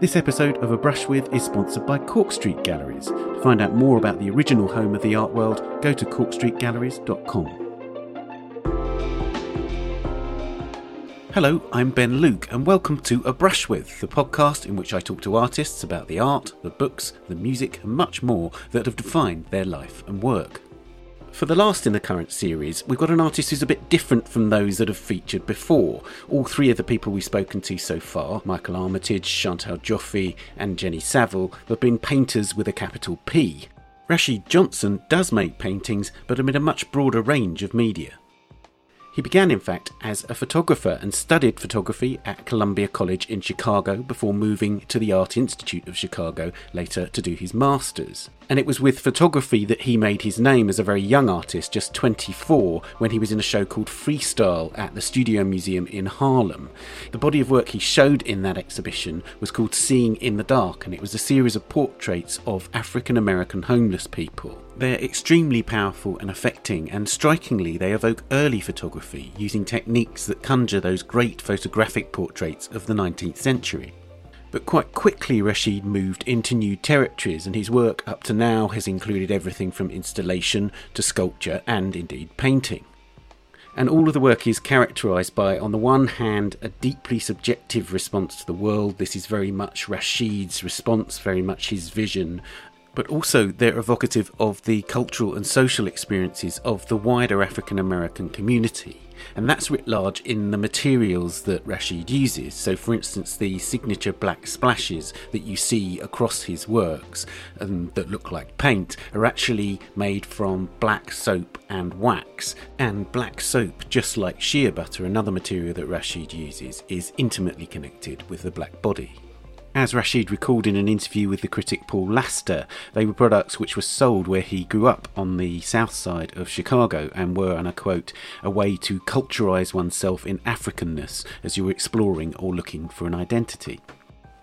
This episode of A Brush With is sponsored by Cork Street Galleries. To find out more about the original home of the art world, go to corkstreetgalleries.com. Hello, I'm Ben Luke, and welcome to A Brush With, the podcast in which I talk to artists about the art, the books, the music, and much more that have defined their life and work. For the last in the current series, we've got an artist who's a bit different from those that have featured before. All three of the people we've spoken to so far, Michael Armitage, Chantal Joffe, and Jenny Saville, have been painters with a capital P. Rashid Johnson does make paintings, but amid a much broader range of media. He began, in fact, as a photographer and studied photography at Columbia College in Chicago before moving to the Art Institute of Chicago later to do his master's. And it was with photography that he made his name as a very young artist, just 24, when he was in a show called Freestyle at the Studio Museum in Harlem. The body of work he showed in that exhibition was called Seeing in the Dark, and it was a series of portraits of African American homeless people. They're extremely powerful and affecting, and strikingly, they evoke early photography using techniques that conjure those great photographic portraits of the 19th century. But quite quickly, Rashid moved into new territories, and his work up to now has included everything from installation to sculpture and indeed painting. And all of the work is characterised by, on the one hand, a deeply subjective response to the world. This is very much Rashid's response, very much his vision but also they're evocative of the cultural and social experiences of the wider African American community. And that's writ large in the materials that Rashid uses. So, for instance, the signature black splashes that you see across his works and that look like paint are actually made from black soap and wax. And black soap, just like shea butter, another material that Rashid uses, is intimately connected with the black body. As Rashid recalled in an interview with the critic Paul Laster, they were products which were sold where he grew up on the south side of Chicago and were, and I quote, a way to culturize oneself in Africanness as you were exploring or looking for an identity.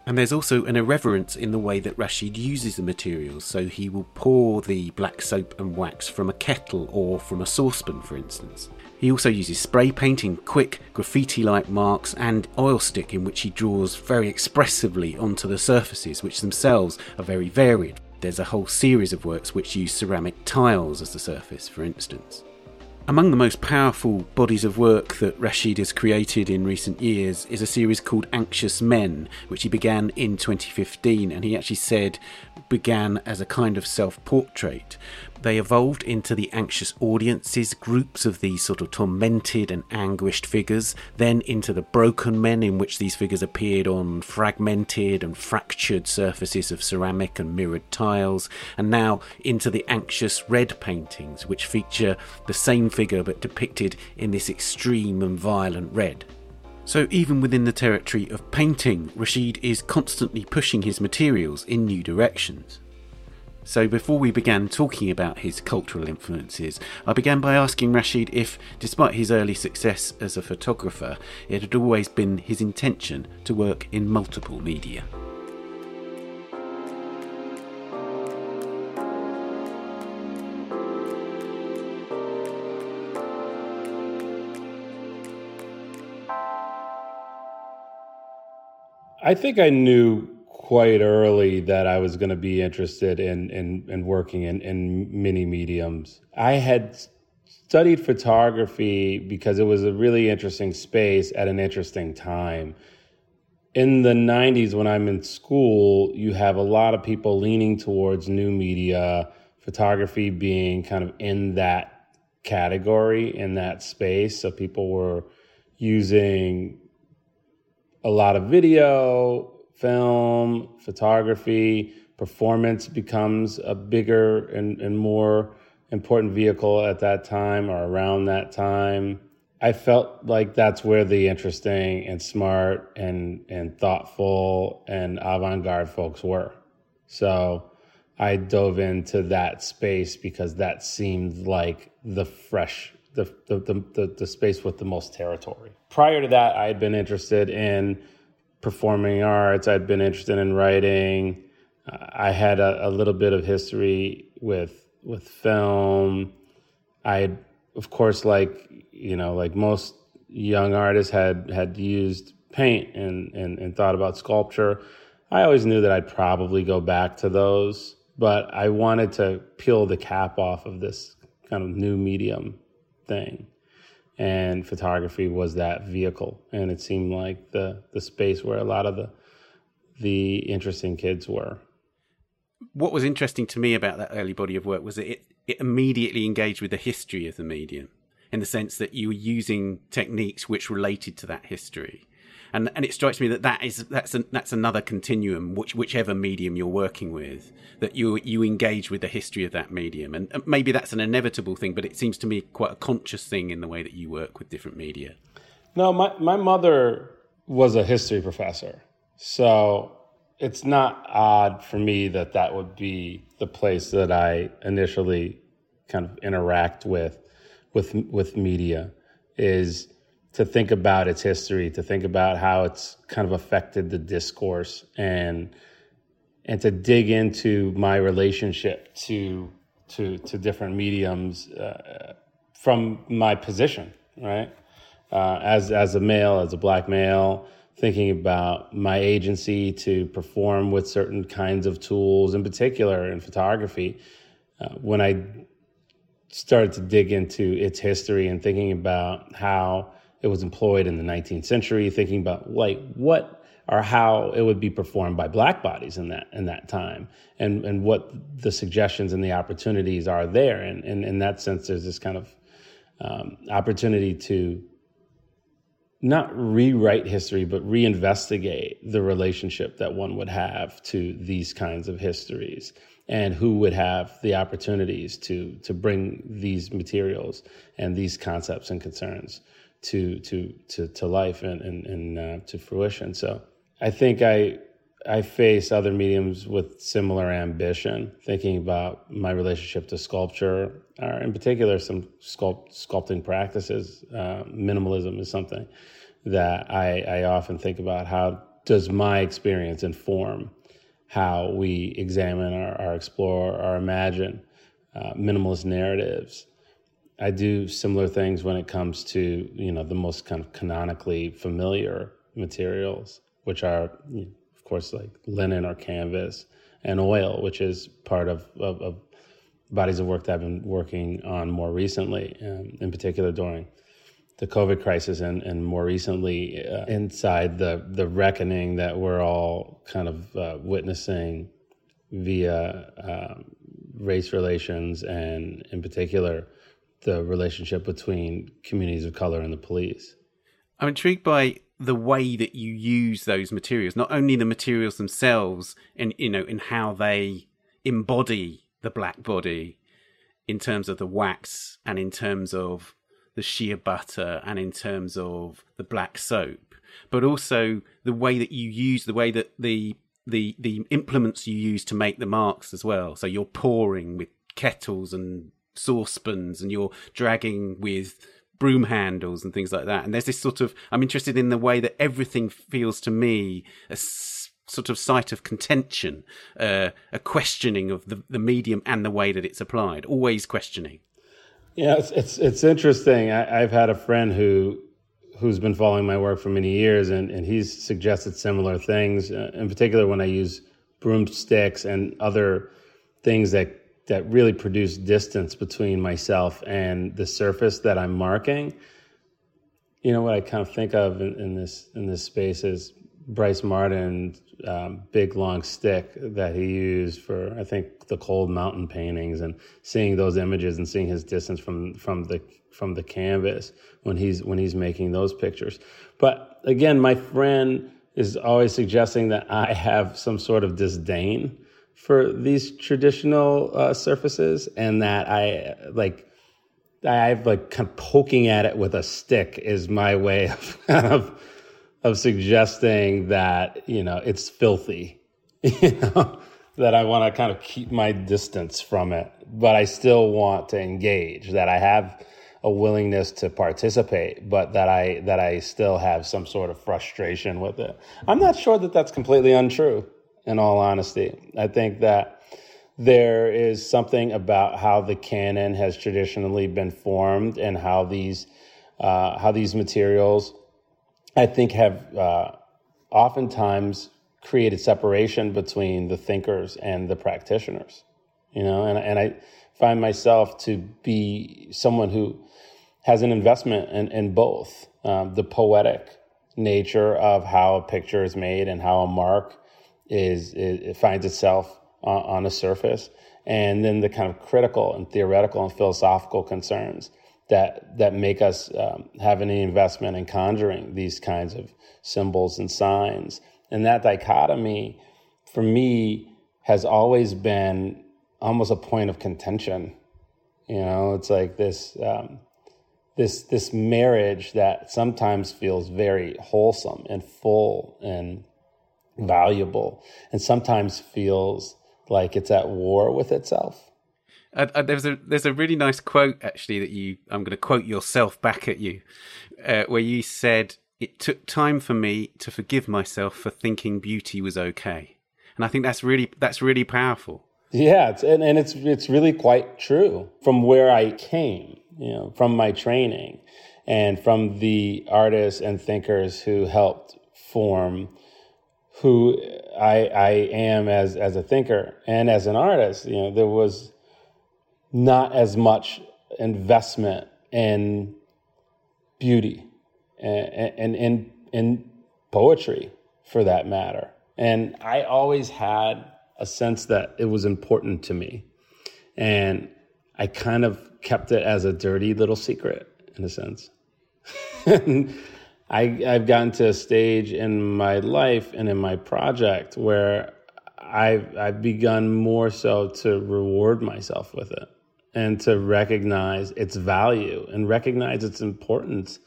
And there's also an irreverence in the way that Rashid uses the materials, so he will pour the black soap and wax from a kettle or from a saucepan, for instance. He also uses spray painting, quick graffiti like marks, and oil stick in which he draws very expressively onto the surfaces, which themselves are very varied. There's a whole series of works which use ceramic tiles as the surface, for instance. Among the most powerful bodies of work that Rashid has created in recent years is a series called Anxious Men, which he began in 2015, and he actually said began as a kind of self portrait. They evolved into the anxious audiences, groups of these sort of tormented and anguished figures, then into the broken men, in which these figures appeared on fragmented and fractured surfaces of ceramic and mirrored tiles, and now into the anxious red paintings, which feature the same figure but depicted in this extreme and violent red. So, even within the territory of painting, Rashid is constantly pushing his materials in new directions. So, before we began talking about his cultural influences, I began by asking Rashid if, despite his early success as a photographer, it had always been his intention to work in multiple media. I think I knew quite early that I was going to be interested in, in, in working in, in many mediums. I had studied photography because it was a really interesting space at an interesting time. In the 90s, when I'm in school, you have a lot of people leaning towards new media, photography being kind of in that category, in that space. So people were using a lot of video, film, photography, performance becomes a bigger and, and more important vehicle at that time or around that time. I felt like that's where the interesting and smart and, and thoughtful and avant garde folks were. So I dove into that space because that seemed like the fresh, the, the, the, the, the space with the most territory. Prior to that, I had been interested in performing arts. I'd been interested in writing. Uh, I had a, a little bit of history with with film. I, of course, like you know, like most young artists, had had used paint and and, and thought about sculpture. I always knew that I'd probably go back to those, but I wanted to peel the cap off of this kind of new medium thing. And photography was that vehicle. And it seemed like the, the space where a lot of the, the interesting kids were. What was interesting to me about that early body of work was that it, it immediately engaged with the history of the medium in the sense that you were using techniques which related to that history and and it strikes me that that is that's a, that's another continuum which whichever medium you're working with that you you engage with the history of that medium. And maybe that's an inevitable thing but it seems to me quite a conscious thing in the way that you work with different media. No my my mother was a history professor. So it's not odd for me that that would be the place that I initially kind of interact with with with media is to think about its history, to think about how it's kind of affected the discourse, and and to dig into my relationship to to to different mediums uh, from my position, right? Uh, as as a male, as a black male, thinking about my agency to perform with certain kinds of tools, in particular in photography. Uh, when I started to dig into its history and thinking about how it was employed in the 19th century, thinking about like what or how it would be performed by black bodies in that in that time, and and what the suggestions and the opportunities are there. And, and in that sense, there's this kind of um, opportunity to not rewrite history, but reinvestigate the relationship that one would have to these kinds of histories and who would have the opportunities to to bring these materials and these concepts and concerns to to to to life and and, and uh, to fruition. So I think I I face other mediums with similar ambition, thinking about my relationship to sculpture, or in particular, some sculpt, sculpting practices. Uh, minimalism is something that I, I often think about. How does my experience inform how we examine or, or explore or imagine uh, minimalist narratives? I do similar things when it comes to you know the most kind of canonically familiar materials, which are you know, of course like linen or canvas and oil, which is part of, of, of bodies of work that I've been working on more recently, um, in particular during the COVID crisis and, and more recently uh, inside the, the reckoning that we're all kind of uh, witnessing via uh, race relations and in particular the relationship between communities of color and the police. I'm intrigued by the way that you use those materials, not only the materials themselves, and you know, in how they embody the black body in terms of the wax and in terms of the shea butter and in terms of the black soap, but also the way that you use the way that the the the implements you use to make the marks as well. So you're pouring with kettles and saucepans and you're dragging with broom handles and things like that. And there's this sort of, I'm interested in the way that everything feels to me a s- sort of site of contention, uh, a questioning of the, the medium and the way that it's applied, always questioning. Yeah, it's it's, it's interesting. I, have had a friend who who's been following my work for many years, and, and he's suggested similar things. Uh, in particular, when I use broomsticks and other things that that really produce distance between myself and the surface that I'm marking. You know what I kind of think of in, in this in this space is Brice Marden's um, big long stick that he used for I think the cold mountain paintings and seeing those images and seeing his distance from from the from the canvas when he's when he's making those pictures. But again, my friend is always suggesting that I have some sort of disdain for these traditional uh, surfaces, and that I like I've like kind of poking at it with a stick is my way of of, of suggesting that you know it's filthy, you know that I want to kind of keep my distance from it, but I still want to engage. That I have a willingness to participate, but that I that I still have some sort of frustration with it. I'm not sure that that's completely untrue in all honesty. I think that there is something about how the canon has traditionally been formed and how these uh, how these materials, I think, have uh, oftentimes created separation between the thinkers and the practitioners. You know, and and I find myself to be someone who has an investment in, in both um, the poetic nature of how a picture is made and how a mark is, it finds itself on, on a surface, and then the kind of critical and theoretical and philosophical concerns that that make us um, have any investment in conjuring these kinds of symbols and signs. And that dichotomy, for me, has always been almost a point of contention. You know, it's like this um, this this marriage that sometimes feels very wholesome and full and valuable, and sometimes feels like it's at war with itself. Uh, uh, there's a there's a really nice quote actually that you I'm going to quote yourself back at you, uh, where you said it took time for me to forgive myself for thinking beauty was okay, and I think that's really that's really powerful. Yeah, it's, and, and it's it's really quite true from where I came, you know, from my training, and from the artists and thinkers who helped form who I I am as as a thinker and as an artist. You know, there was not as much investment in beauty and in in poetry for that matter. And I always had a sense that it was important to me. And I kind of kept it as a dirty little secret in a sense. I, I've gotten to a stage in my life and in my project where I've, I've begun more so to reward myself with it and to recognize its value and recognize its importance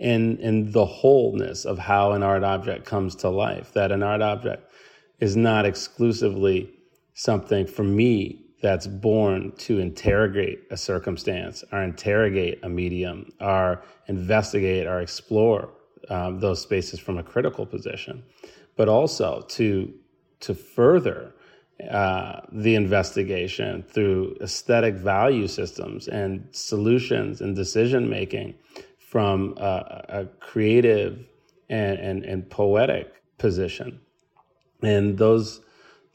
in, in the wholeness of how an art object comes to life. That an art object is not exclusively something for me that's born to interrogate a circumstance or interrogate a medium or investigate or explore um, those spaces from a critical position, but also to to further uh, the investigation through aesthetic value systems and solutions and decision making from a, a creative and, and, and poetic position. And those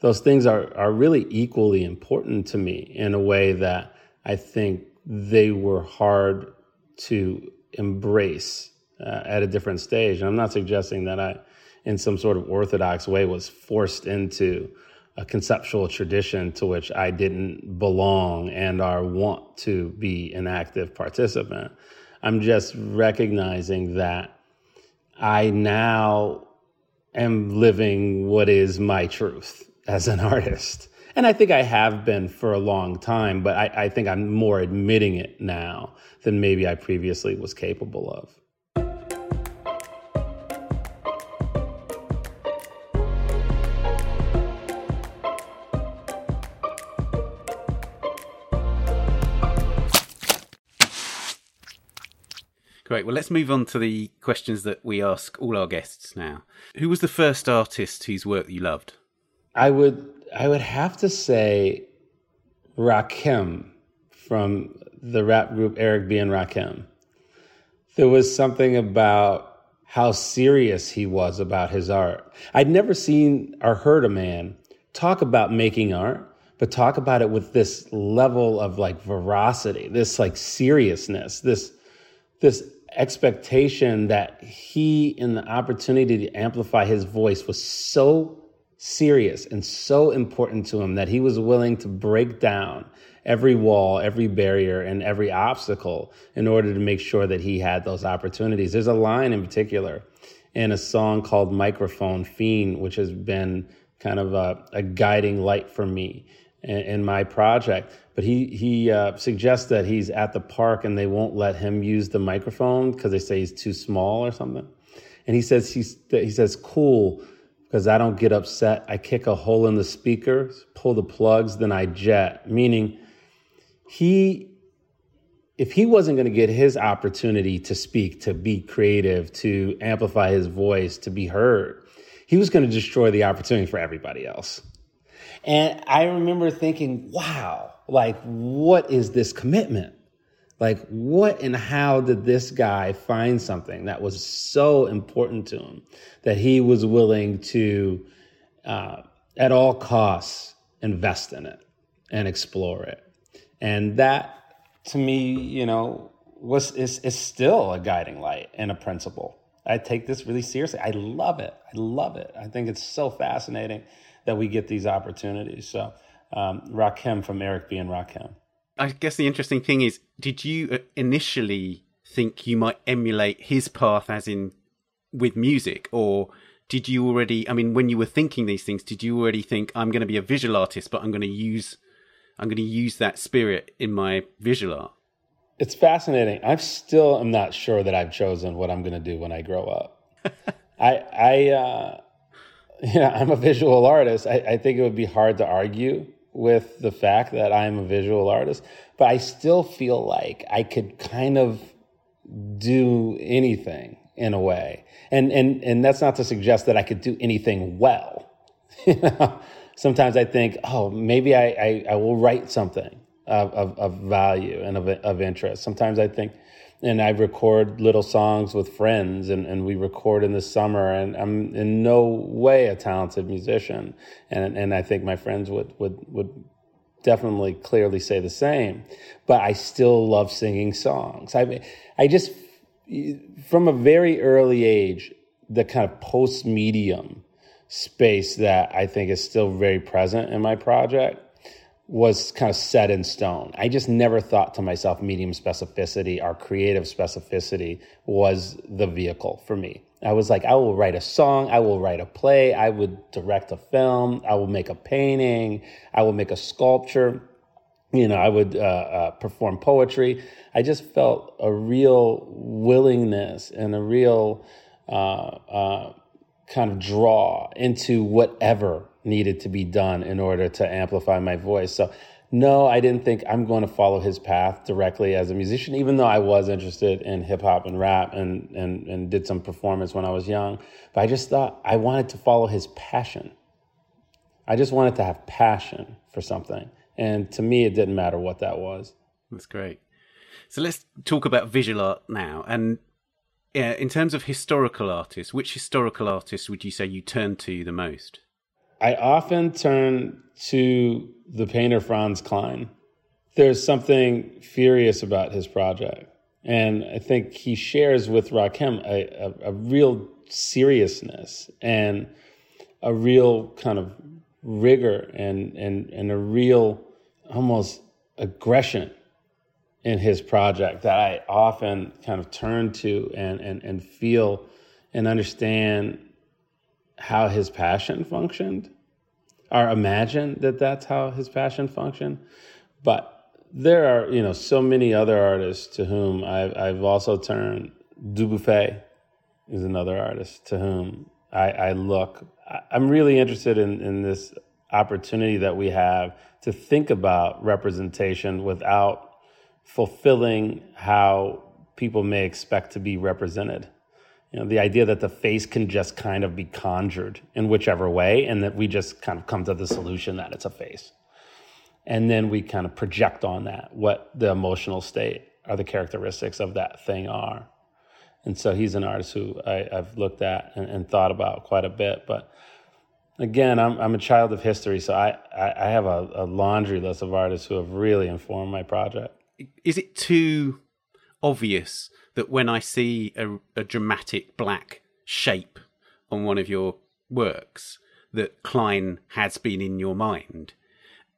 those things are, are really equally important to me in a way that I think they were hard to embrace uh, at a different stage. And I'm not suggesting that I, in some sort of orthodox way, was forced into a conceptual tradition to which I didn't belong and or want to be an active participant. I'm just recognizing that I now am living what is my truth as an artist. And I think I have been for a long time, but I, I think I'm more admitting it now than maybe I previously was capable of. Great. Well, let's move on to the questions that we ask all our guests now. Who was the first artist whose work you loved? I would I would have to say Rakim from the rap group Eric B and Rakim. There was something about how serious he was about his art. I'd never seen or heard a man talk about making art, but talk about it with this level of like veracity, this like seriousness, this this expectation that he in the opportunity to amplify his voice was so serious and so important to him that he was willing to break down every wall, every barrier, and every obstacle in order to make sure that he had those opportunities. There's a line in particular in a song called Microphone Fiend, which has been kind of a, a guiding light for me in, in my project but he he uh, suggests that he's at the park and they won't let him use the microphone because they say he's too small or something. And he says he's he says cool because I don't get upset. I kick a hole in the speakers, pull the plugs, then I jet. Meaning, he if he wasn't going to get his opportunity to speak, to be creative, to amplify his voice, to be heard, he was going to destroy the opportunity for everybody else. And I remember thinking, wow, like, what is this commitment? Like, what and how did this guy find something that was so important to him that he was willing to uh, at all costs, invest in it and explore it. And that, to me, you know, was is, is still a guiding light and a principle. I take this really seriously. I love it. I love it. I think it's so fascinating that we get these opportunities. So, um, Rakim from Eric B. and Rakim. I guess the interesting thing is, did you uh, initially think you might emulate his path, as in with music, or did you already? I mean, when you were thinking these things, did you already think I'm going to be a visual artist, but I'm going to use I'm going to use that spirit in my visual art? It's fascinating. I still am not sure that I've chosen what I'm going to do when I grow up. I, I, uh, yeah, I'm a visual artist. I, I think it would be hard to argue with the fact that I'm a visual artist, but I still feel like I could kind of do anything in a way. And and and that's not to suggest that I could do anything well. Sometimes I think, oh, maybe I, I, I will write something of, of, of value and of, of interest. Sometimes I think, and I record little songs with friends and, and we record in the summer and I'm in no way a talented musician. And, and I think my friends would, would, would definitely clearly say the same, but I still love singing songs. I, I just, from a very early age, the kind of post medium space that I think is still very present in my project was kind of set in stone. I just never thought to myself medium specificity or creative specificity was the vehicle for me. I was like, I will write a song, I will write a play, I would direct a film, I will make a painting, I will make a sculpture, you know, I would uh, uh, perform poetry. I just felt a real willingness and a real uh, uh kind of draw into whatever needed to be done in order to amplify my voice. So, no, I didn't think I'm going to follow his path directly as a musician, even though I was interested in hip hop and rap and, and, and did some performance when I was young. But I just thought I wanted to follow his passion. I just wanted to have passion for something. And to me, it didn't matter what that was. That's great. So let's talk about visual art now. And yeah, in terms of historical artists, which historical artists would you say you turn to the most? I often turn to the painter Franz Kline. There's something furious about his project. And I think he shares with Rakim a, a, a real seriousness and a real kind of rigor and, and, and a real almost aggression in his project that I often kind of turn to and, and, and feel and understand how his passion functioned or imagine that that's how his passion functioned. But there are, you know, so many other artists to whom I've, I've also turned. Dubuffet is another artist to whom I, I look. I'm really interested in, in this opportunity that we have to think about representation without fulfilling how people may expect to be represented. You know, the idea that the face can just kind of be conjured in whichever way, and that we just kind of come to the solution that it's a face. And then we kind of project on that what the emotional state or the characteristics of that thing are. And so he's an artist who I, have looked at and, and, thought about quite a bit. But again, I'm, I'm a child of history, so I, I, I have a, a laundry list of artists who have really informed my project. Is it too obvious that when I see a, a dramatic black shape on one of your works, that Kline has been in your mind.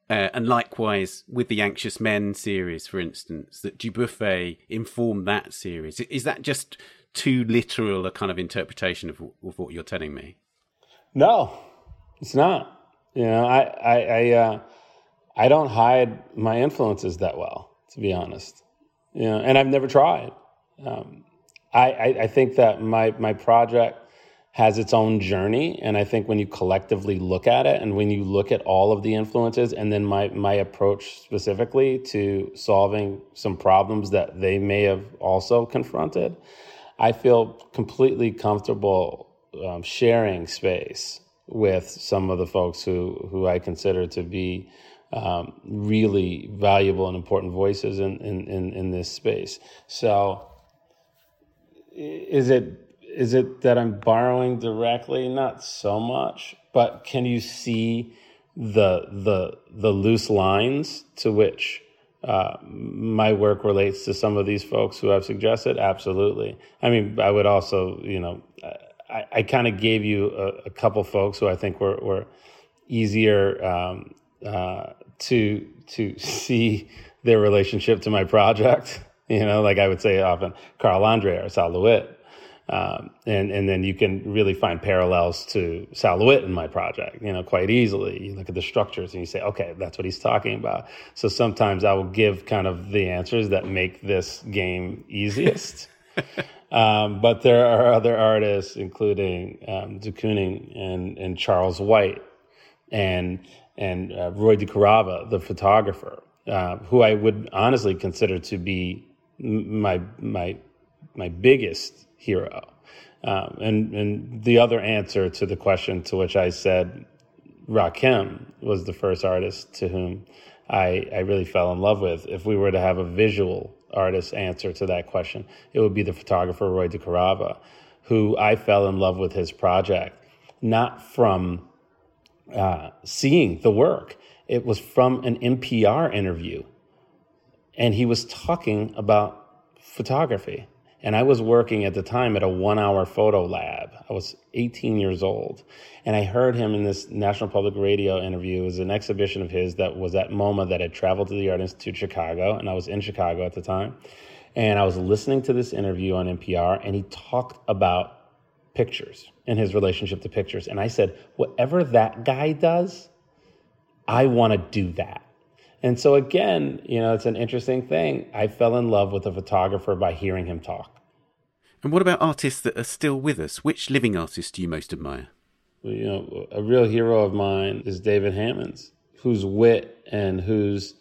Uh, and likewise with the Anxious Men series, for instance, that Dubuffet informed that series. Is that just too literal a kind of interpretation of, of what you're telling me? No, it's not. You know, I I I, uh, I don't hide my influences that well, to be honest. Know, and I've never tried. Um, I, I, I think that my my project has its own journey, and I think when you collectively look at it, and when you look at all of the influences, and then my my approach specifically to solving some problems that they may have also confronted, I feel completely comfortable um, sharing space with some of the folks who who I consider to be um, really valuable and important voices in, in, in, in this space. So is it is it that I'm borrowing directly? Not so much, but can you see the the the loose lines to which uh, my work relates to some of these folks who I've suggested? Absolutely. I mean, I would also, you know, I, I kind of gave you a, a, couple folks who I think were, were easier um, uh, to to see their relationship to my project. You know, like I would say often, Carl Andre or Sol LeWitt. Um, and and then you can really find parallels to Sol LeWitt in my project, you know, quite easily. You look at the structures and you say, okay, that's what he's talking about. So sometimes I will give kind of the answers that make this game easiest. um, but there are other artists, including um, de Kooning and and Charles White and and uh, Roy DeCarava, the photographer, uh, who I would honestly consider to be my my my biggest hero. Um, and and the other answer to the question to which I said Rakim was the first artist to whom I I really fell in love with. If we were to have a visual artist answer to that question, it would be the photographer Roy DeCarava, who I fell in love with his project, not from uh, seeing the work. It was from an NPR interview, and he was talking about photography and I was working at the time at a one hour photo lab. I was 18 years old. And I heard him in this National Public Radio interview. It was an exhibition of his that was at MoMA that had traveled to the Art Institute Chicago. And I was in Chicago at the time. And I was listening to this interview on NPR, and he talked about pictures and his relationship to pictures. And I said, whatever that guy does, I want to do that. And so again, you know, it's an interesting thing. I fell in love with a photographer by hearing him talk. And what about artists that are still with us? Which living artists do you most admire? Well, you know, a real hero of mine is David Hammons, whose wit and whose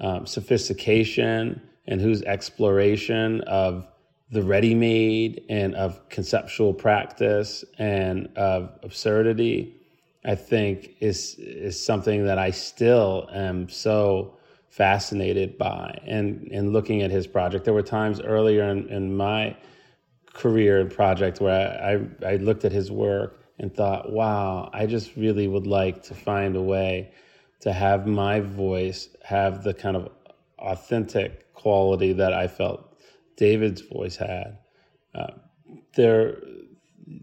um, sophistication and whose exploration of the ready made and of conceptual practice and of absurdity, I think is is something that I still am so fascinated by. And in looking at his project, there were times earlier in, in my career and project where I, I looked at his work and thought, wow, I just really would like to find a way to have my voice have the kind of authentic quality that I felt David's voice had. Uh, there,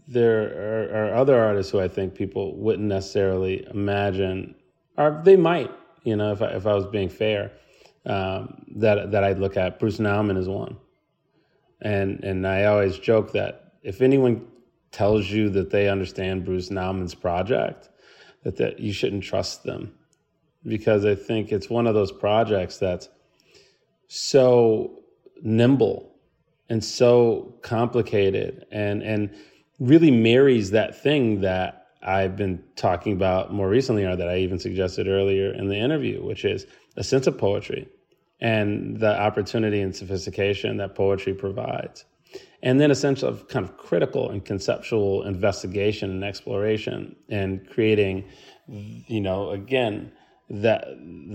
there are, are, other artists who I think people wouldn't necessarily imagine, or they might, you know, if I, if I was being fair, um, that that I'd look at. Bruce Nauman is one. And and I always joke that if anyone tells you that they understand Bruce Nauman's project, that, that you shouldn't trust them. Because I think it's one of those projects that's so nimble and so complicated and and really marries that thing that I've been talking about more recently, or that I even suggested earlier in the interview, which is a sense of poetry and the opportunity and sophistication that poetry provides. And then a sense of kind of critical and conceptual investigation and exploration and creating, you know, again, that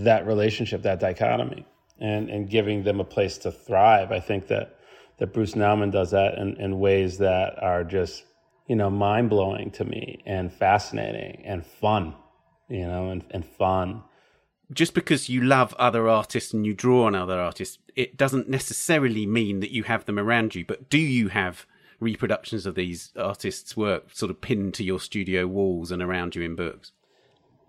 that relationship, that dichotomy, and, and giving them a place to thrive. I think that that Bruce Nauman does that in, in ways that are just, you know, mind blowing to me and fascinating and fun, you know, and, and fun just because you love other artists and you draw on other artists, it doesn't necessarily mean that you have them around you. But do you have reproductions of these artists' work sort of pinned to your studio walls and around you in books?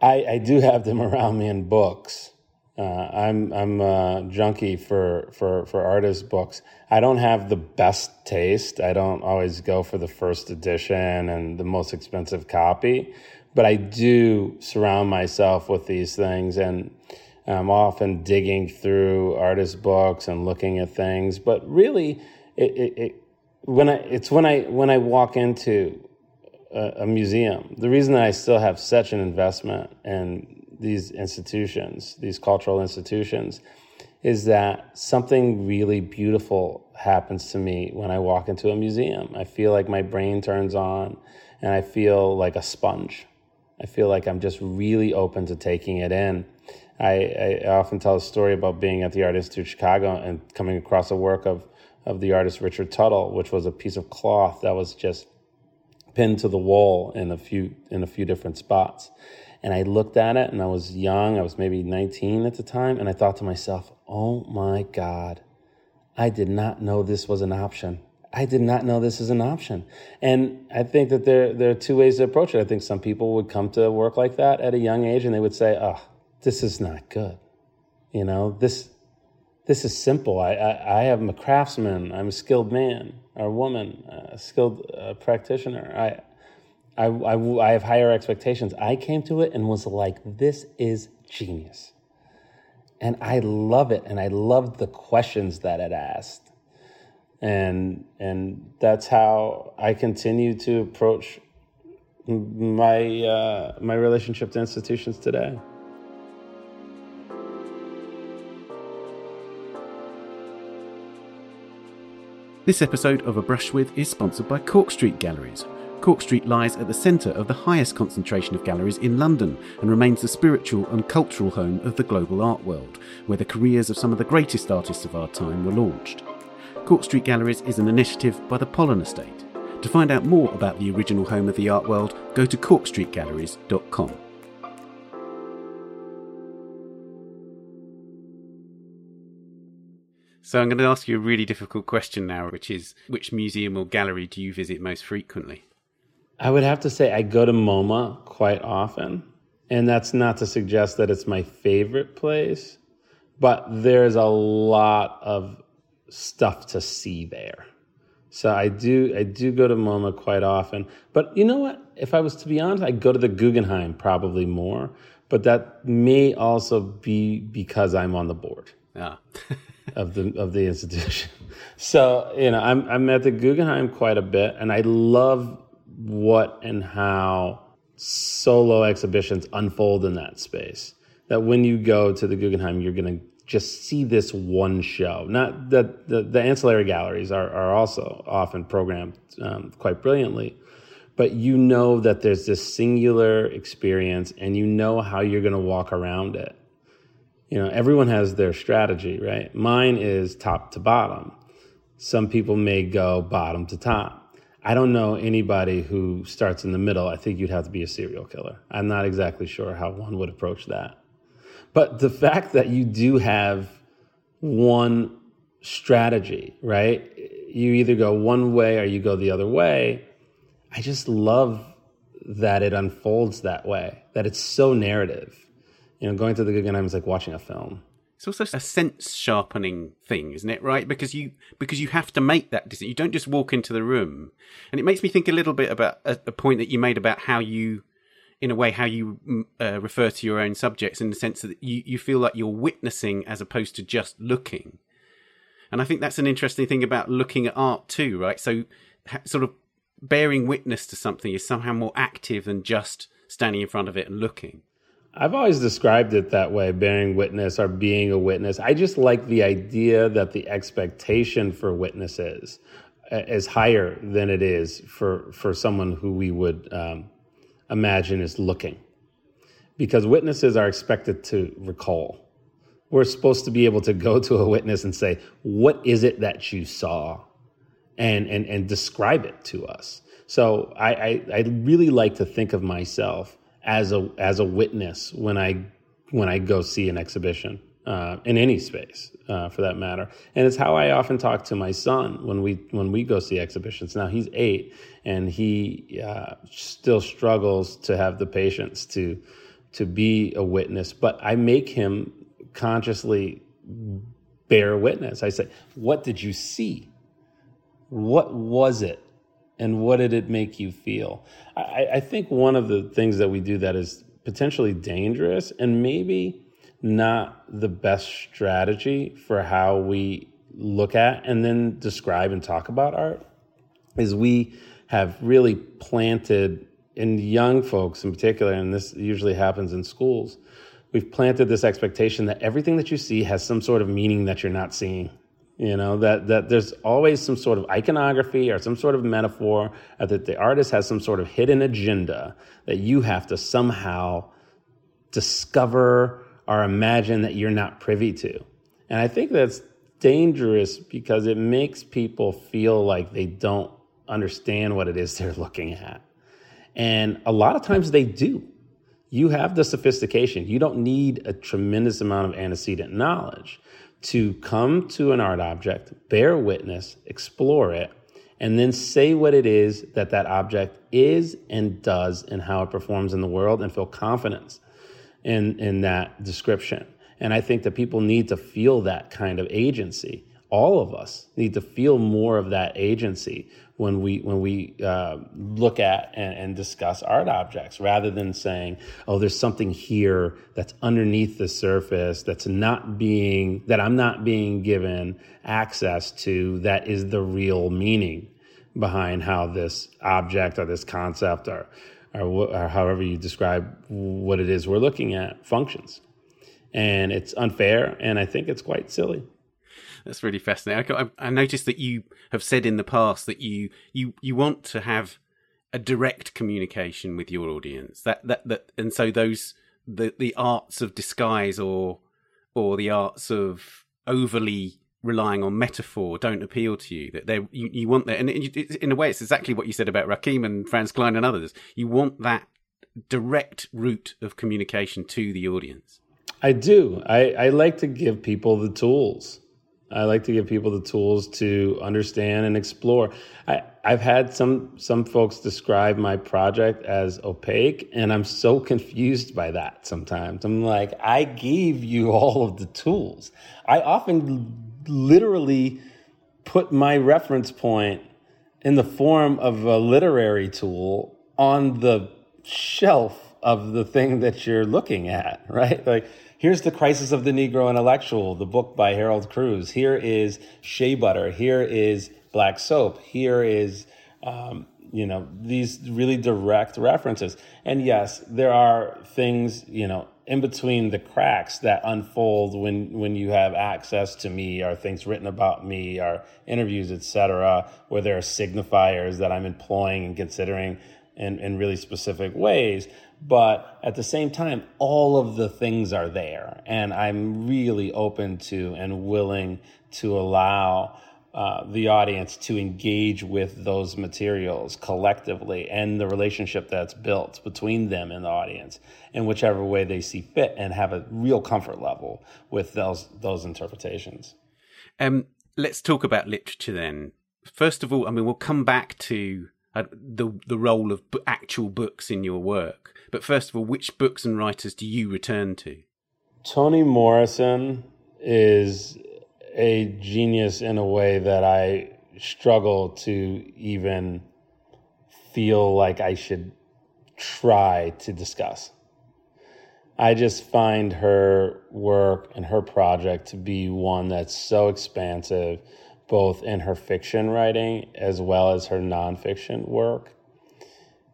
I, I do have them around me in books. Uh, I'm I'm a junkie for for for artist books. I don't have the best taste. I don't always go for the first edition and the most expensive copy but I do surround myself with these things and I'm often digging through artist books and looking at things. But really, it, it, it when I it's when I when I walk into a, a, museum. The reason that I still have such an investment in these institutions, these cultural institutions, is that something really beautiful happens to me when I walk into a museum. I feel like my brain turns on, and I feel like a sponge. I feel like I'm just really open to taking it in. I, I often tell a story about being at the Art Institute of Chicago and coming across a work of of the artist Richard Tuttle, which was a piece of cloth that was just pinned to the wall in a few in a few different spots. And I looked at it and I was young, I was maybe 19 at the time, and I thought to myself, "Oh my god. I did not know this was an option. I did not know this is an option." And I think that there there are two ways to approach it. I think some people would come to work like that at a young age and they would say, "Oh, this is not good." You know, this this is simple. I, I, I am a craftsman. I'm a skilled man or woman, a skilled uh, practitioner. I, I, I, I have higher expectations. I came to it and was like, this is genius. And I love it. And I loved the questions that it asked. And, and that's how I continue to approach my, uh, my relationship to institutions today. This episode of A Brush With is sponsored by Cork Street Galleries. Cork Street lies at the centre of the highest concentration of galleries in London and remains the spiritual and cultural home of the global art world, where the careers of some of the greatest artists of our time were launched. Cork Street Galleries is an initiative by the Pollen Estate. To find out more about the original home of the art world, go to corkstreetgalleries.com. So I'm going to ask you a really difficult question now, which is which museum or gallery do you visit most frequently? I would have to say I go to MoMA quite often. And that's not to suggest that it's my favorite place, but there's a lot of stuff to see there. So I do I do go to MoMA quite often. But you know what? If I was to be honest, I go to the Guggenheim probably more. But that may also be because I'm on the board. Ah. of the of the institution. So you know, I'm I'm at the Guggenheim quite a bit, and I love what and how solo exhibitions unfold in that space. That when you go to the Guggenheim, you're going to just see this one show. Not that the, the ancillary galleries are, are also often programmed um, quite brilliantly, but you know that there's this singular experience and you know how you're going to walk around it you know, everyone has their strategy, right? Mine is top to bottom. Some people may go bottom to top. I don't know anybody who starts in the middle. I think you'd have to be a serial killer. I'm not exactly sure how one would approach that. But the fact that you do have one strategy, right? You either go one way or you go the other way. I just love that it unfolds that way, that it's so narrative you know, going to the Guggenheim is like watching a film. It's also a sense sharpening thing, isn't it? Right? Because you because you have to make that decision. You don't just walk into the room, and it makes me think a little bit about a, a point that you made about how you, in a way, how you mm, uh, refer to your own subjects in the sense that you you feel like you're witnessing as opposed to just looking. And I think that's an interesting thing about looking at art too, right? So, sort of bearing witness to something is somehow more active than just standing in front of it and looking. I've always described it that way, bearing witness or being a witness. I just like the idea that the expectation for witnesses uh, is higher than it is for, for someone who we would um, imagine is looking. Because witnesses are expected to recall. We're supposed to be able to go to a witness and say, What is it that you saw? And, and, and describe it to us. So I, I, I really like to think of myself as a as a witness when I when I go see an exhibition uh, in any space uh, for that matter. And it's how I often talk to my son when we when we go see exhibitions. Now he's eight and he uh, still struggles to have the patience to to be a witness, but I make him consciously bear witness. I say, "What did you see? What was it and what did it make you feel? I, I think one of the things that we do that is potentially dangerous and maybe not the best strategy for how we look at and then describe and talk about art is we have really planted in young folks in particular, and this usually happens in schools, we've planted this expectation that everything that you see has some sort of meaning that you're not seeing. You know, that, that there's always some sort of iconography or some sort of metaphor, or that the artist has some sort of hidden agenda that you have to somehow discover or imagine that you're not privy to. And I think that's dangerous because it makes people feel like they don't understand what it is they're looking at. And a lot of times they do. You have the sophistication. You don't need a tremendous amount of antecedent knowledge to come to an art object, bear witness, explore it, and then say what it is that that object is and does and how it performs in the world and feel confidence in, in that description. And I think that people need to feel that kind of agency. All of us need to feel more of that agency when we when we uh, look at and, and, discuss art objects, rather than saying, "Oh, there's something here that's underneath the surface that's not being that I'm not being given access to. That is the real meaning behind how this object or this concept or or, or however you describe what it is we're looking at functions." and it's unfair, and I think it's quite silly. That's really fascinating. I, I noticed that you have said in the past that you you you want to have a direct communication with your audience. That that that, and so those the the arts of disguise or or the arts of overly relying on metaphor don't appeal to you. That they you, you want that, and in a way, it's exactly what you said about Rakim and Franz Kline and others. You want that direct route of communication to the audience. I do. I, I like to give people the tools. I like to give people the tools to understand and explore. I, I've had some some folks describe my project as opaque, and I'm so confused by that sometimes. I'm like, I gave you all of the tools. I often literally put my reference point in the form of a literary tool on the shelf of the thing that you're looking at, right? Like here's the crisis of the Negro intellectual, the book by Harold Cruse. Here is shea butter. Here is black soap. Here is, um, you know, these really direct references. And yes, there are things, you know, in between the cracks that unfold when when you have access to me or things written about me or interviews etc where there are signifiers that i'm employing and considering in, in really specific ways but at the same time, all of the things are there. And I'm really open to and willing to allow uh, the audience to engage with those materials collectively and the relationship that's built between them and the audience in whichever way they see fit and have a real comfort level with those those interpretations. Um, let's talk about literature then. First of all, I mean, we'll come back to uh, the the role of actual books in your work. But first of all, which books and writers do you return to? Toni Morrison is a genius in a way that I struggle to even feel like I should try to discuss. I just find her work and her project to be one that's so expansive, both in her fiction writing as well as her nonfiction work.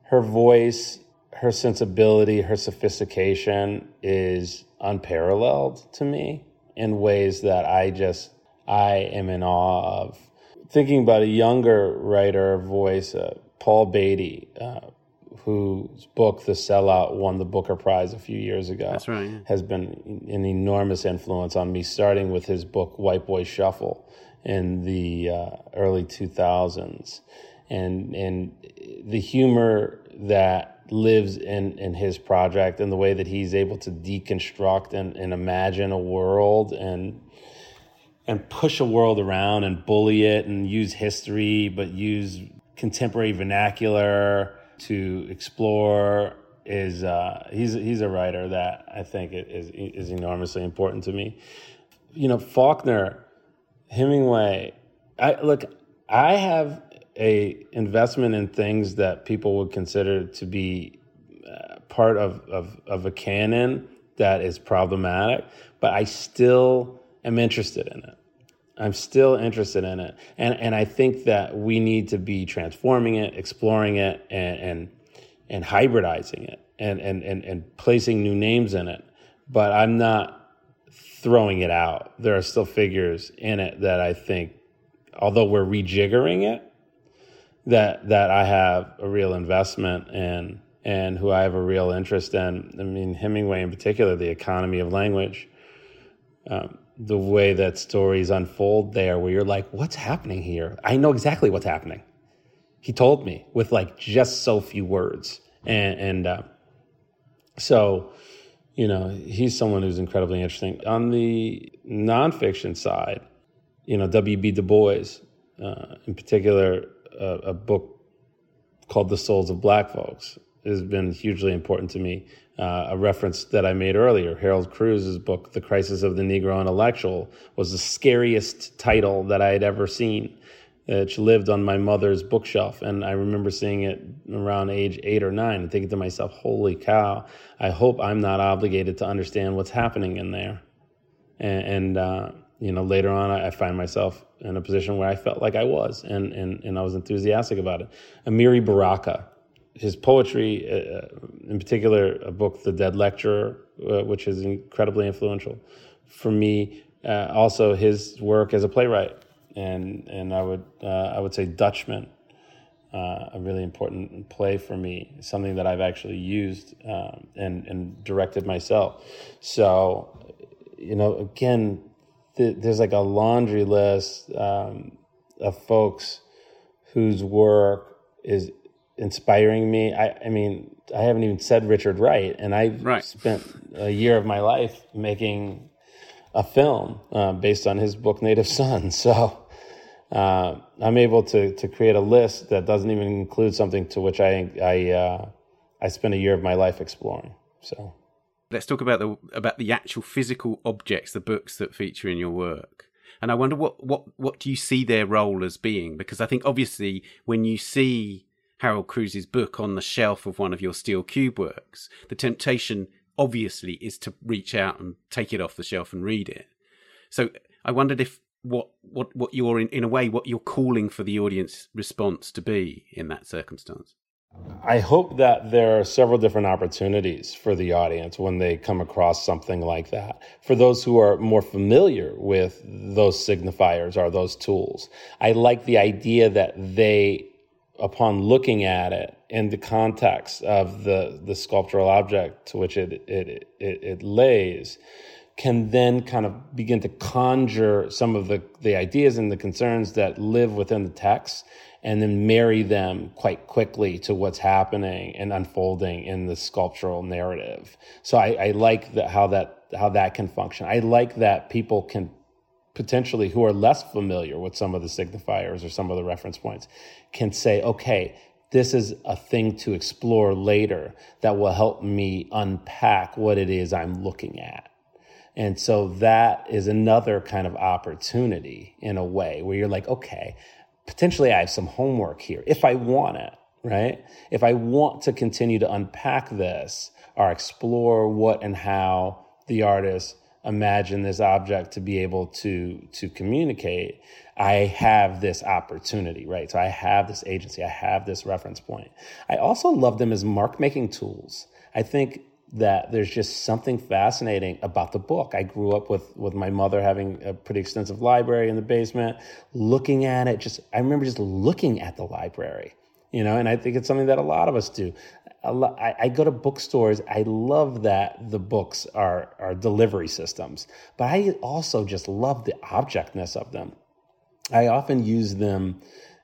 Her voice her sensibility, her sophistication is unparalleled to me in ways that I just I am in awe of. Thinking about a younger writer voice, uh, Paul Beatty, uh, whose book The Sellout won the Booker Prize a few years ago. That's right. Yeah. Has been an enormous influence on me, starting with his book White Boy Shuffle in the uh, early 2000s, and and the humor that lives in in his project and the way that he's able to deconstruct and, and imagine a world and and push a world around and bully it and use history but use contemporary vernacular to explore is uh, he's he's a writer that I think is is enormously important to me. You know, Faulkner, Hemingway. I look. I have a investment in things that people would consider to be uh, part of, of, of a canon that is problematic, but I still am interested in it. I'm still interested in it. And, and I think that we need to be transforming it, exploring it, and, and, and hybridizing it and, and, and, and placing new names in it. But I'm not throwing it out. There are still figures in it that I think, although we're rejiggering it, that that I have a real investment in and who I have a real interest in. I mean, Hemingway in particular, the economy of language. Um, the way that stories unfold there, where you're like, what's happening here? I know exactly what's happening. He told me with like just so few words. And, and uh, so, you know, he's someone who's incredibly interesting. On the nonfiction side, you know, W.B. Du Bois, uh, in particular, uh, a book called The Souls of Black Folks has been hugely important to me. Uh, a reference that I made earlier, Harold Cruse's book, The Crisis of the Negro Intellectual, was the scariest title that I had ever seen. It lived on my mother's bookshelf, and I remember seeing it around age eight or nine and thinking to myself, holy cow, I hope I'm not obligated to understand what's happening in there. And, and uh, you know, later on, I find myself in a position where I felt like I was, and, and, and I was enthusiastic about it. Amiri Baraka, his poetry, uh, uh, in particular, a book, The Dead Lecturer, uh, which is incredibly influential for me. Uh, also, his work as a playwright, and and I would uh, I would say Dutchman, uh, a really important play for me, something that I've actually used um, and and directed myself. So, you know, again, th- there's like a laundry list um, of folks whose work is inspiring me. I, I mean, I haven't even said Richard Wright, and I right. spent a year of my life making a film uh, based on his book Native Son. So uh, I'm able to to create a list that doesn't even include something to which I I uh, I spent a year of my life exploring. So let's talk about the about the actual physical objects, the books that feature in your work. And I wonder what what what do you see their role as being? Because I think obviously when you see Harold Cruse's book on the shelf of one of your steel cube works, the temptation obviously is to reach out and take it off the shelf and read it. So I wondered if what what what you're in in a way what you're calling for the audience response to be in that circumstance. I hope that there are several different opportunities for the audience when they come across something like that. For those who are more familiar with those signifiers or those tools, I like the idea that they upon looking at it in the context of the, the sculptural object to which it, it, it, it lays, can then kind of begin to conjure some of the, the ideas and the concerns that live within the text and then marry them quite quickly to what's happening and unfolding in the sculptural narrative. So I, I like that how that how that can function. I like that people can potentially who are less familiar with some of the signifiers or some of the reference points can say, okay, this is a thing to explore later that will help me unpack what it is I'm looking at. And so that is another kind of opportunity in a way where you're like, okay, potentially I have some homework here if I want it, right? If I want to continue to unpack this or explore what and how the artist imagine this object to be able to to communicate i have this opportunity right? So i have this agency i have this reference point. I also love them as mark making tools. I think that there's just something fascinating about the book. I grew up with with my mother having a pretty extensive library in the basement, looking at it. Just I remember just looking at the library, you know, and I think it's something that a lot of us do. I, I go to bookstores. I love that the books are, are delivery systems, but I also just love the objectness of them. I often use them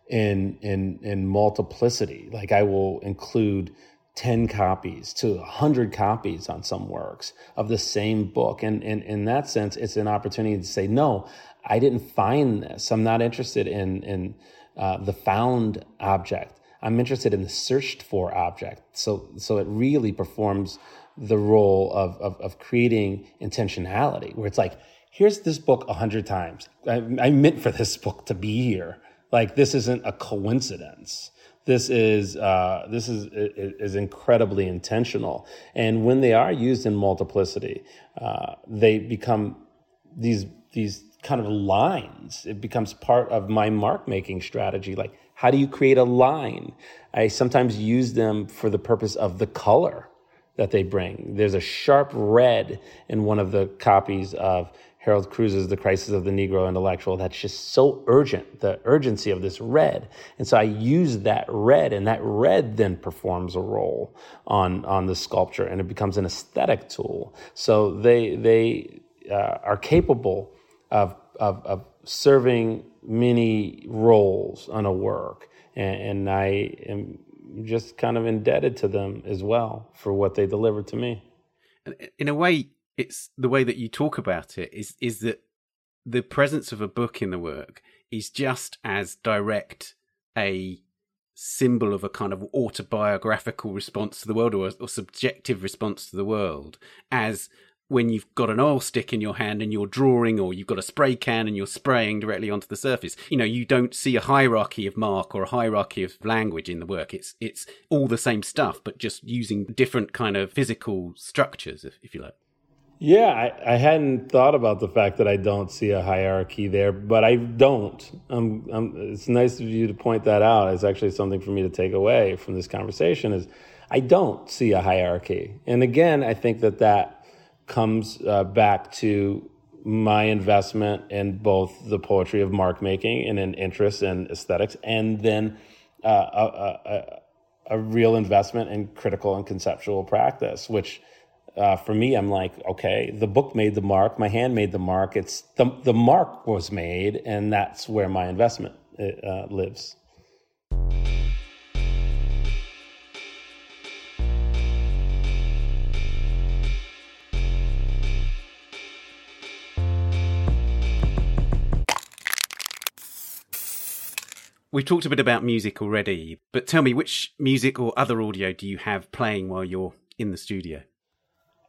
in, in, in multiplicity. Like I will include 10 copies to 100 copies on some works of the same book. And, and in that sense, it's an opportunity to say, no, I didn't find this. I'm not interested in, in uh, the found object. I'm interested in the searched for object. So, so it really performs the role of, of, of creating intentionality, where it's like, here's this book a hundred times. I, I meant for this book to be here. Like this isn't a coincidence. This is uh, this is is incredibly intentional, and when they are used in multiplicity, uh, they become these these kind of lines. It becomes part of my mark making strategy. Like how do you create a line? I sometimes use them for the purpose of the color that they bring. There's a sharp red in one of the copies of Harold Cruse's The Crisis of the Negro Intellectual that's just so urgent, the urgency of this red. And so I use that red, and that red then performs a role on, on the sculpture, and it becomes an aesthetic tool. So they, they uh, are capable of, of, of serving many roles on a work. And, and I am just kind of indebted to them as well for what they delivered to me. In a way, it's the way that you talk about it is is that the presence of a book in the work is just as direct a symbol of a kind of autobiographical response to the world or, or subjective response to the world as when you've got an oil stick in your hand and you're drawing, or you've got a spray can and you're spraying directly onto the surface. You know, you don't see a hierarchy of mark or a hierarchy of language in the work. It's it's all the same stuff, but just using different kind of physical structures, if, if you like. Yeah, I, I, hadn't thought about the fact that I don't see a hierarchy there, but I don't. I'm, I'm, it's nice of you to point that out. It's actually something for me to take away from this conversation. Is I don't see a hierarchy, and again, I think that that comes uh, back to my investment in both the poetry of mark making and an interest in aesthetics, and then uh, a, a, a real investment in critical and conceptual practice, which uh, for me, I'm like, okay, the book made the mark, my hand made the mark. It's the the mark was made, and that's where my investment uh, lives. We've talked a bit about music already, but tell me which music or other audio do you have playing while you're in the studio?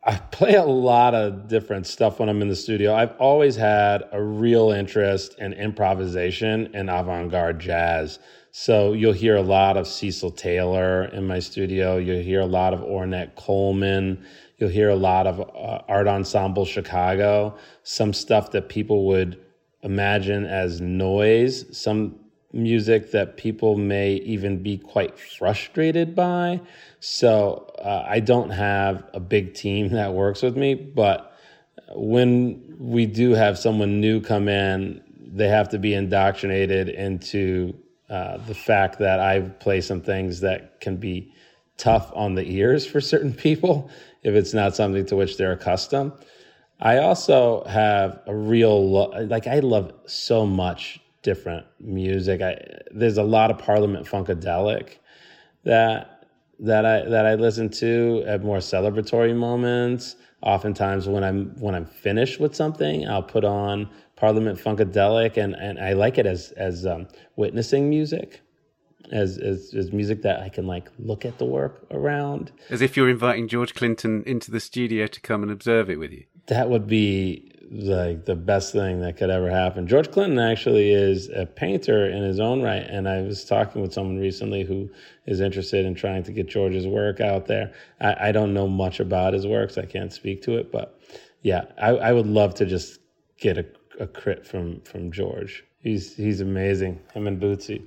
I play a lot of different stuff when I'm in the studio. I've always had a real interest in improvisation and avant garde jazz. So you'll hear a lot of Cecil Taylor in my studio. You'll hear a lot of Ornette Coleman. You'll hear a lot of uh, Art Ensemble Chicago, some stuff that people would imagine as noise, some music that people may even be quite frustrated by. So uh, I don't have a big team that works with me, but when we do have someone new come in, they have to be indoctrinated into uh, the fact that I play some things that can be tough on the ears for certain people if it's not something to which they're accustomed. I also have a real lo- like I love so much different music. I there's a lot of Parliament funkadelic that that I that I listen to at more celebratory moments. Oftentimes when I'm when I'm finished with something, I'll put on Parliament funkadelic, and and I like it as as um, witnessing music. As, as as music that I can like look at the work around, as if you're inviting George Clinton into the studio to come and observe it with you. That would be like the best thing that could ever happen. George Clinton actually is a painter in his own right, and I was talking with someone recently who is interested in trying to get George's work out there. I, I don't know much about his works; I can't speak to it, but yeah, I, I would love to just get a, a crit from from George. He's he's amazing. Him and Bootsy.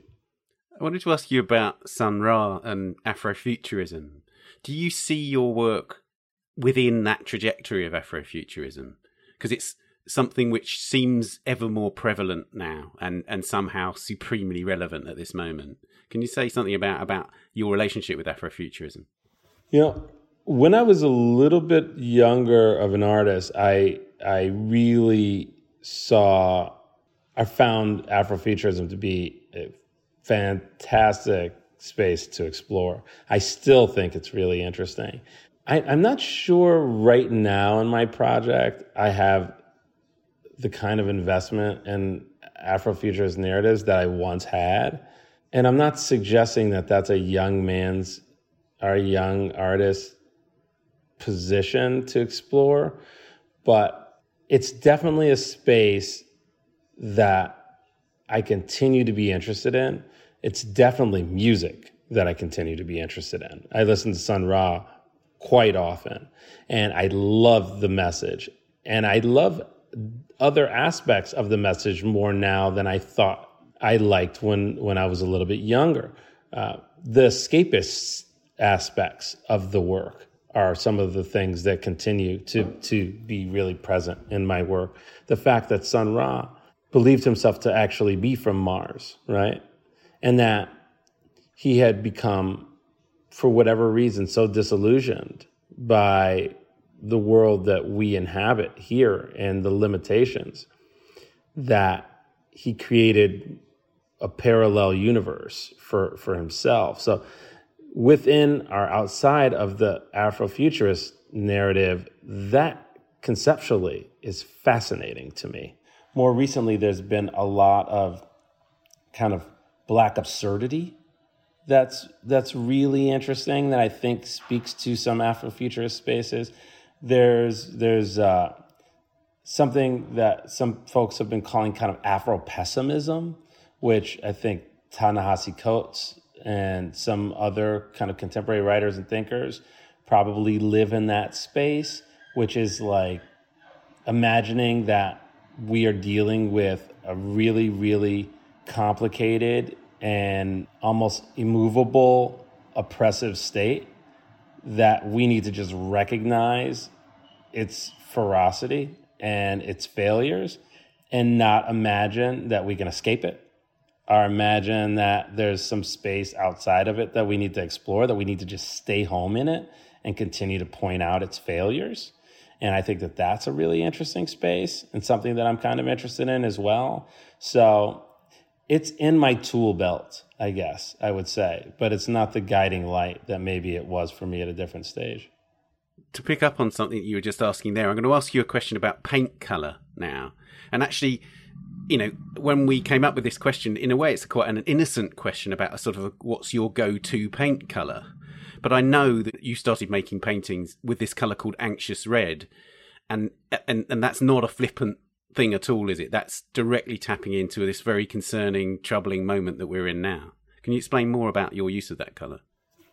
I wanted to ask you about Sun Ra and Afrofuturism. Do you see your work within that trajectory of Afrofuturism? Because it's something which seems ever more prevalent now and, and somehow supremely relevant at this moment. Can you say something about, about your relationship with Afrofuturism? You know, when I was a little bit younger of an artist, I I really saw I found Afrofuturism to be a fantastic space to explore. I still think it's really interesting. I, I'm not sure right now in my project I have the kind of investment in Afrofuturist narratives that I once had. And I'm not suggesting that that's a young man's or young artist position to explore, but it's definitely a space that I continue to be interested in. It's definitely music that I continue to be interested in. I listen to Sun Ra quite often. And I love the message. And I love other aspects of the message more now than I thought I liked when, when I was a little bit younger. Uh, the escapist aspects of the work are some of the things that continue to, to be really present in my work. The fact that Sun Ra believed himself to actually be from Mars, right? And that he had become for whatever reason, so disillusioned by the world that we inhabit here and the limitations that he created a parallel universe for, for himself. So within or outside of the Afrofuturist narrative, that conceptually is fascinating to me. More recently, there's been a lot of kind of black absurdity that's that's really interesting that I think speaks to some Afrofuturist spaces. There's there's uh, something that some folks have been calling kind of Afro pessimism, which I think Ta-Nehisi Coates and some other kind of contemporary writers and thinkers probably live in that space, which is like imagining that we are dealing with a really, really complicated and almost immovable oppressive state that we need to just recognize its ferocity and its failures and not imagine that we can escape it or imagine that there's some space outside of it that we need to explore, that we need to just stay home in it and continue to point out its failures. And I think that that's a really interesting space and something that I'm kind of interested in as well. So it's in my tool belt, I guess I would say, but it's not the guiding light that maybe it was for me at a different stage. To pick up on something you were just asking there, I'm going to ask you a question about paint color now. And actually, you know, when we came up with this question, in a way, it's quite an innocent question about a sort of a, what's your go-to paint color. But I know that you started making paintings with this color called anxious red, and and and that's not a flippant thing at all, is it? That's directly tapping into this very concerning, troubling moment that we're in now. Can you explain more about your use of that color?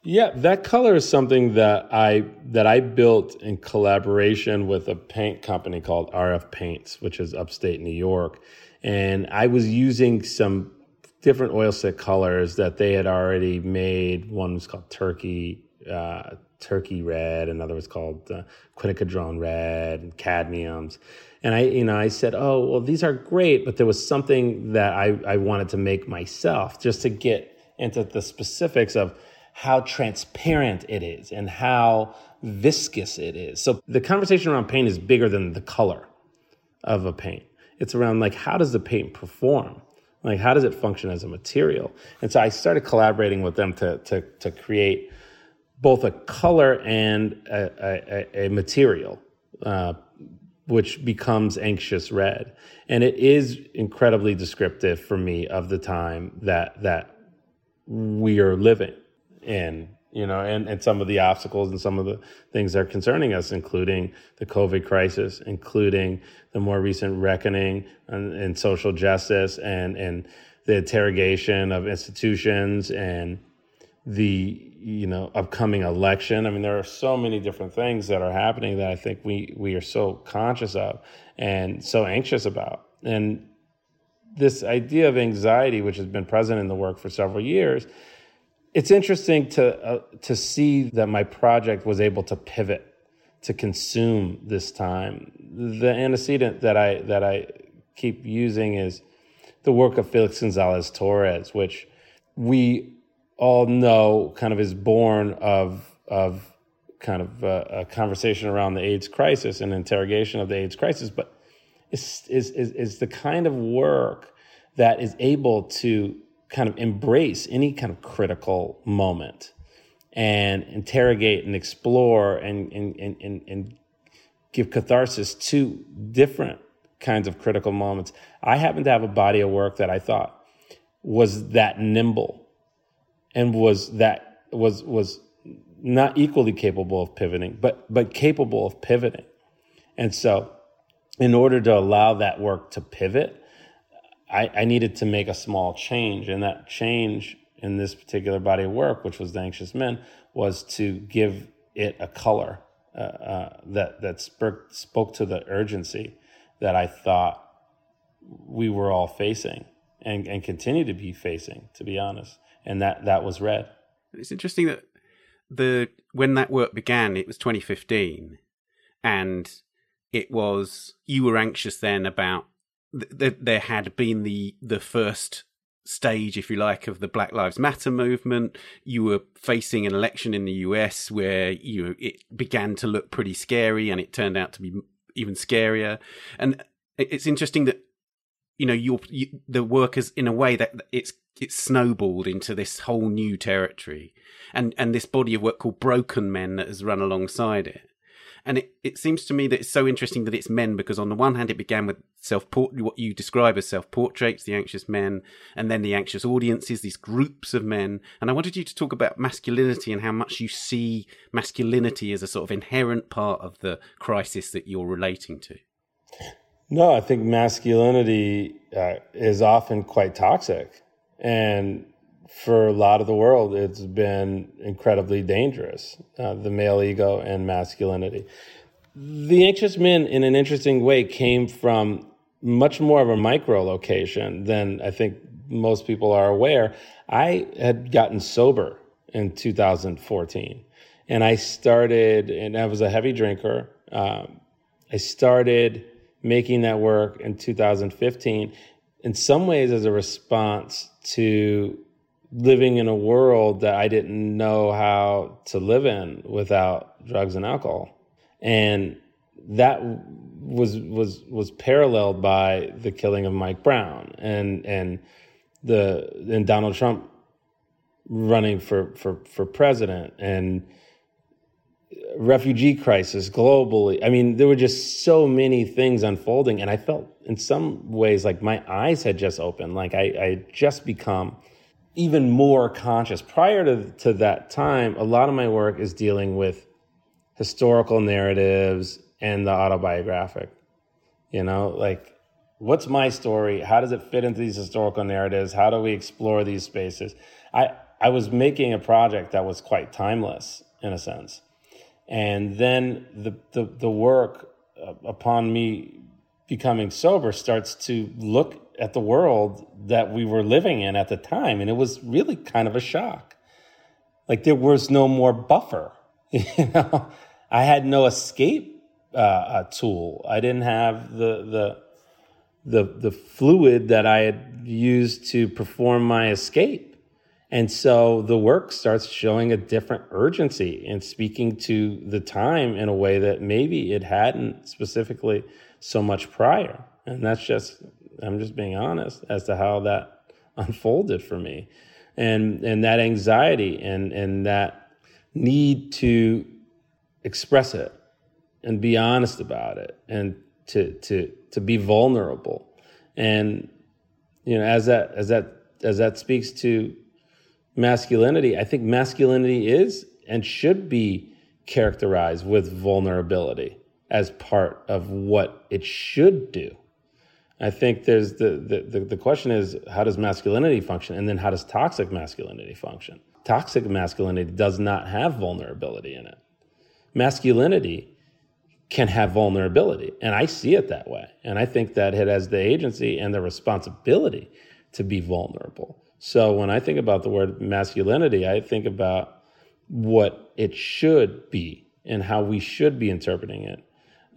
Yeah, that color is something that I that I built in collaboration with a paint company called RF Paints, which is upstate New York, and I was using some different oilstick colors that they had already made. One was called Turkey, uh, Turkey Red, another was called uh, Quinacridone Red, and cadmiums. And I, you know, I said, oh, well, these are great, but there was something that I, I wanted to make myself just to get into the specifics of how transparent it is and how viscous it is. So the conversation around paint is bigger than the color of a paint. It's around like, how does the paint perform? Like, how does it function as a material? And so I started collaborating with them to, to, to create both a color and a, a, a material uh, which becomes anxious red. And it is incredibly descriptive for me of the time that that we are living in, you know, and, and some of the obstacles and some of the things that are concerning us, including the COVID crisis, including the more recent reckoning in social justice and, and the interrogation of institutions and the you know upcoming election. I mean, there are so many different things that are happening that I think we we are so conscious of and so anxious about. And this idea of anxiety, which has been present in the work for several years, it's interesting to uh, to see that my project was able to pivot to consume this time. The antecedent that I that I keep using is the work of Felix Gonzalez Torres, which we all know kind of is born of of kind of a, a, conversation around the AIDS crisis and interrogation of the AIDS crisis, but is, is, is, the kind of work that is able to kind of embrace any kind of critical moment and interrogate and explore and, and, and, and give catharsis to different kinds of critical moments. I happen to have a body of work that I thought was that nimble and was that was was not equally capable of pivoting, but but capable of pivoting. And so, in order to allow that work to pivot, I, I needed to make a small change, and that change in this particular body of work, which was the Anxious Men, was to give it a color uh, uh, that that spoke spoke to the urgency that I thought we were all facing and, and continue to be facing, to be honest and that that was red. It's interesting that the when that work began, it was 2015, and it was you were anxious then about th- there had been the the first stage, if you like, of the Black Lives Matter movement. You were facing an election in the US where you it began to look pretty scary, and it turned out to be even scarier. And it's interesting that you know your you, the workers in a way that it's it's snowballed into this whole new territory. And and this body of work called broken men that has run alongside it. And it, it seems to me that it's so interesting that it's men because on the one hand it began with self what you describe as self portraits the anxious men and then the anxious audiences these groups of men. And i wanted you to talk about masculinity and how much you see masculinity as a sort of inherent part of the crisis that you're relating to no i think masculinity uh, is often quite toxic and for a lot of the world, it's been incredibly dangerous uh, the male ego and masculinity. The anxious men, in an interesting way, came from much more of a micro location than I think most people are aware. I had gotten sober in 2014, and I started, and I was a heavy drinker. Um, I started making that work in 2015 in some ways as a response to living in a world that I didn't know how to live in without drugs and alcohol. And that was was was paralleled by the killing of Mike Brown and and the and Donald Trump running for for for president and refugee crisis globally. I mean, there were just so many things unfolding, and I felt in some ways like my eyes had just opened, like I, I just become even more conscious. Prior to, to that time, a lot of my work is dealing with historical narratives and the autobiographic. You know, like what's my story? How does it fit into these historical narratives? How do we explore these spaces? I, I was making a project that was quite timeless in a sense. And then the, the, the work uh, upon me becoming sober starts to look at the world that we were living in at the time. And it was really kind of a shock. Like there was no more buffer. you know, I had no escape uh, tool. I didn't have the, the, the, the fluid that I had used to perform my escape. And so the work starts showing a different urgency and speaking to the time in a way that maybe it hadn't specifically so much prior. And that's just I'm just being honest as to how that unfolded for me. And and that anxiety and and that need to express it and be honest about it and to to to be vulnerable. And you know, as that as that as that speaks to masculinity, I think masculinity is and should be characterized with vulnerability as part of what it should do. I think there's the, the, the, question is how does masculinity function? And then how does toxic masculinity function? Toxic masculinity does not have vulnerability in it. Masculinity can have vulnerability. And I see it that way. And I think that it has the agency and the responsibility to be vulnerable. So when I think about the word masculinity, I think about what it should be and how we should be interpreting it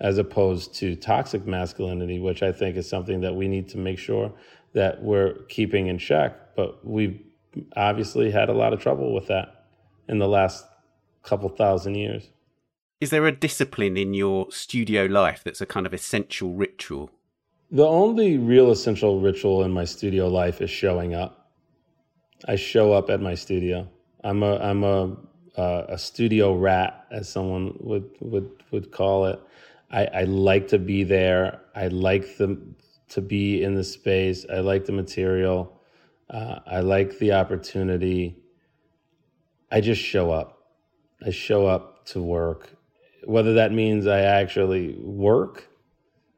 as opposed to toxic masculinity, which I think is something that we need to make sure that we're keeping in check. But we've obviously had a lot of trouble with that in the last couple thousand years. Is there a discipline in your studio life that's a kind of essential ritual? The only real essential ritual in my studio life is showing up. I show up at my studio. I'm a I'm a uh, a studio rat, as someone would would would call it. I, I like to be there. I like the to be in the space. I like the material. Uh, I like the opportunity. I just show up. I show up to work. Whether that means I actually work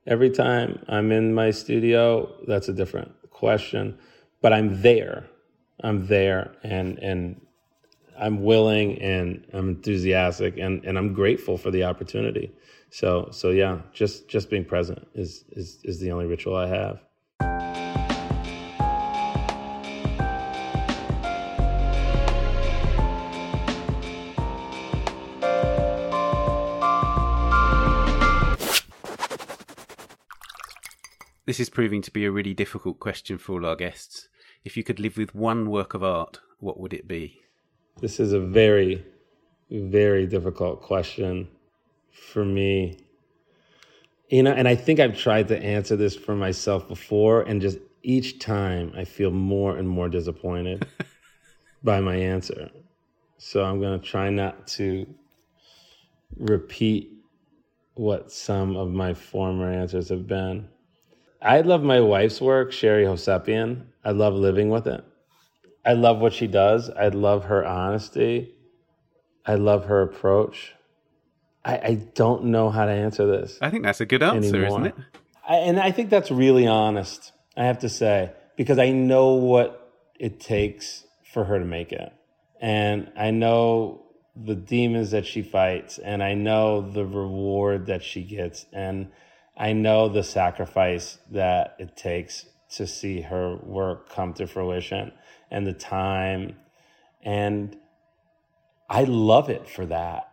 every time I'm in my studio, that's a different question. But I'm there. I'm there and and I'm willing and I'm enthusiastic and, and I'm grateful for the opportunity. So so yeah, just just being present is is is the only ritual I have. This is proving to be a really difficult question for all our guests. If you could live with one work of art, what would it be? This is a very, very difficult question for me. You know, and I think I've tried to answer this for myself before, and just each time I feel more and more disappointed by my answer. So I'm going to try not to repeat what some of my former answers have been. I love my wife's work, Sheree Hovsepian. I love living with it. I love what she does. I love her honesty. I love her approach. I, I don't know how to answer this. I think that's a good answer, anymore. isn't it? I, and I think that's really honest, I have to say, because I know what it takes for her to make it. And I know the demons that she fights, and I know the reward that she gets, and I know the sacrifice that it takes to see her work come to fruition and the time. And I love it for that.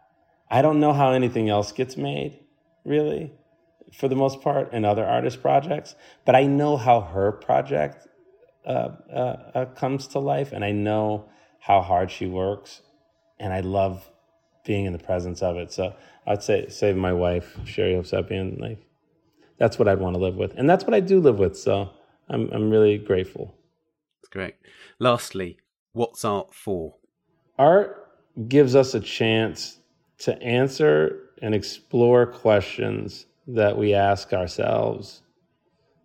I don't know how anything else gets made, really, for the most part, in other artist projects, but I know how her project uh, uh, uh, comes to life, and I know how hard she works, and I love being in the presence of it. So I'd say, say my wife, Sheree Hovsepian, like that's what I'd want to live with, and that's what I do live with. So I'm I'm really grateful. That's great. Lastly, what's art for? Art gives us a chance to answer and explore questions that we ask ourselves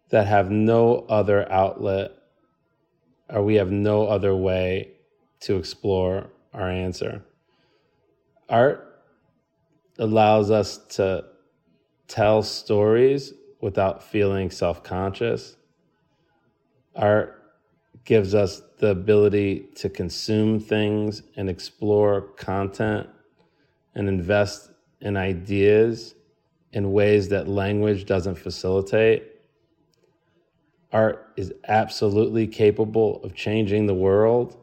that have no other outlet or we have no other way to explore our answer. Art allows us to tell stories without feeling self conscious. Art gives us the ability to consume things and explore content and invest in ideas in ways that language doesn't facilitate. Art is absolutely capable of changing the world,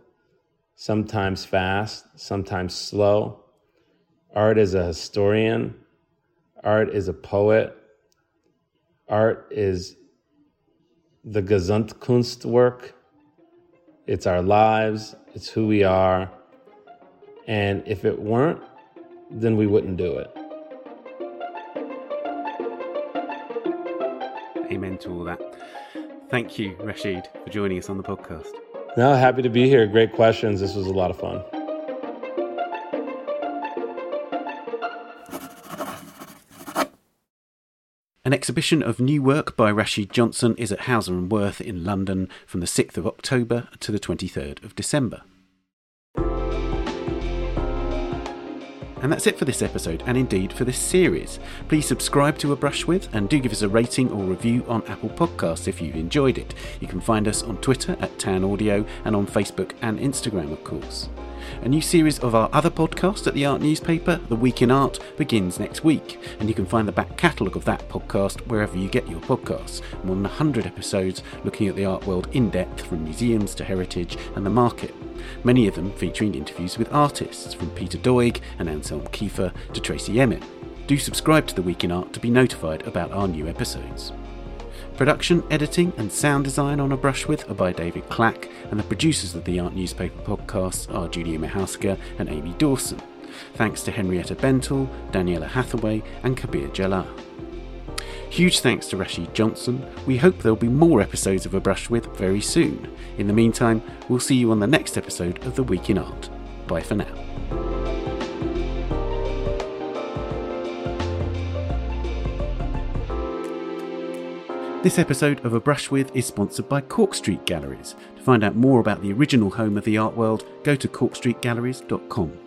sometimes fast, sometimes slow. Art is a historian, art is a poet, art is the Gesamtkunstwerk it's our lives, it's who we are. And if it weren't, then we wouldn't do it. Amen to all that. Thank you, Rashid, for joining us on the podcast. No, happy to be here. Great questions. This was a lot of fun. An exhibition of new work by Rashid Johnson is at Hauser and Wirth in London from the 6th of October to the 23rd of December. And that's it for this episode, and indeed for this series. Please subscribe to A Brush With and do give us a rating or review on Apple Podcasts if you've enjoyed it. You can find us on Twitter at Tan Audio and on Facebook and Instagram, of course. A new series of our other podcast at the art newspaper, The Week in Art, begins next week, and you can find the back catalogue of that podcast wherever you get your podcasts. More than 100 episodes looking at the art world in depth from museums to heritage and the market. Many of them featuring interviews with artists, from Peter Doig and Anselm Kiefer to Tracey Emin. Do subscribe to The Week in Art to be notified about our new episodes. Production, editing, and sound design on A Brush With are by David Clack, and the producers of the Art Newspaper podcasts are Julia Michalska and Amy Dawson. Thanks to Henrietta Bentel, Daniela Hathaway, and Kabir Jhala. Huge thanks to Rashid Johnson. We hope there'll be more episodes of A Brush With very soon. In the meantime, we'll see you on the next episode of The Week in Art. Bye for now. This episode of A Brush With is sponsored by Cork Street Galleries. To find out more about the original home of the art world, go to corkstreetgalleries.com.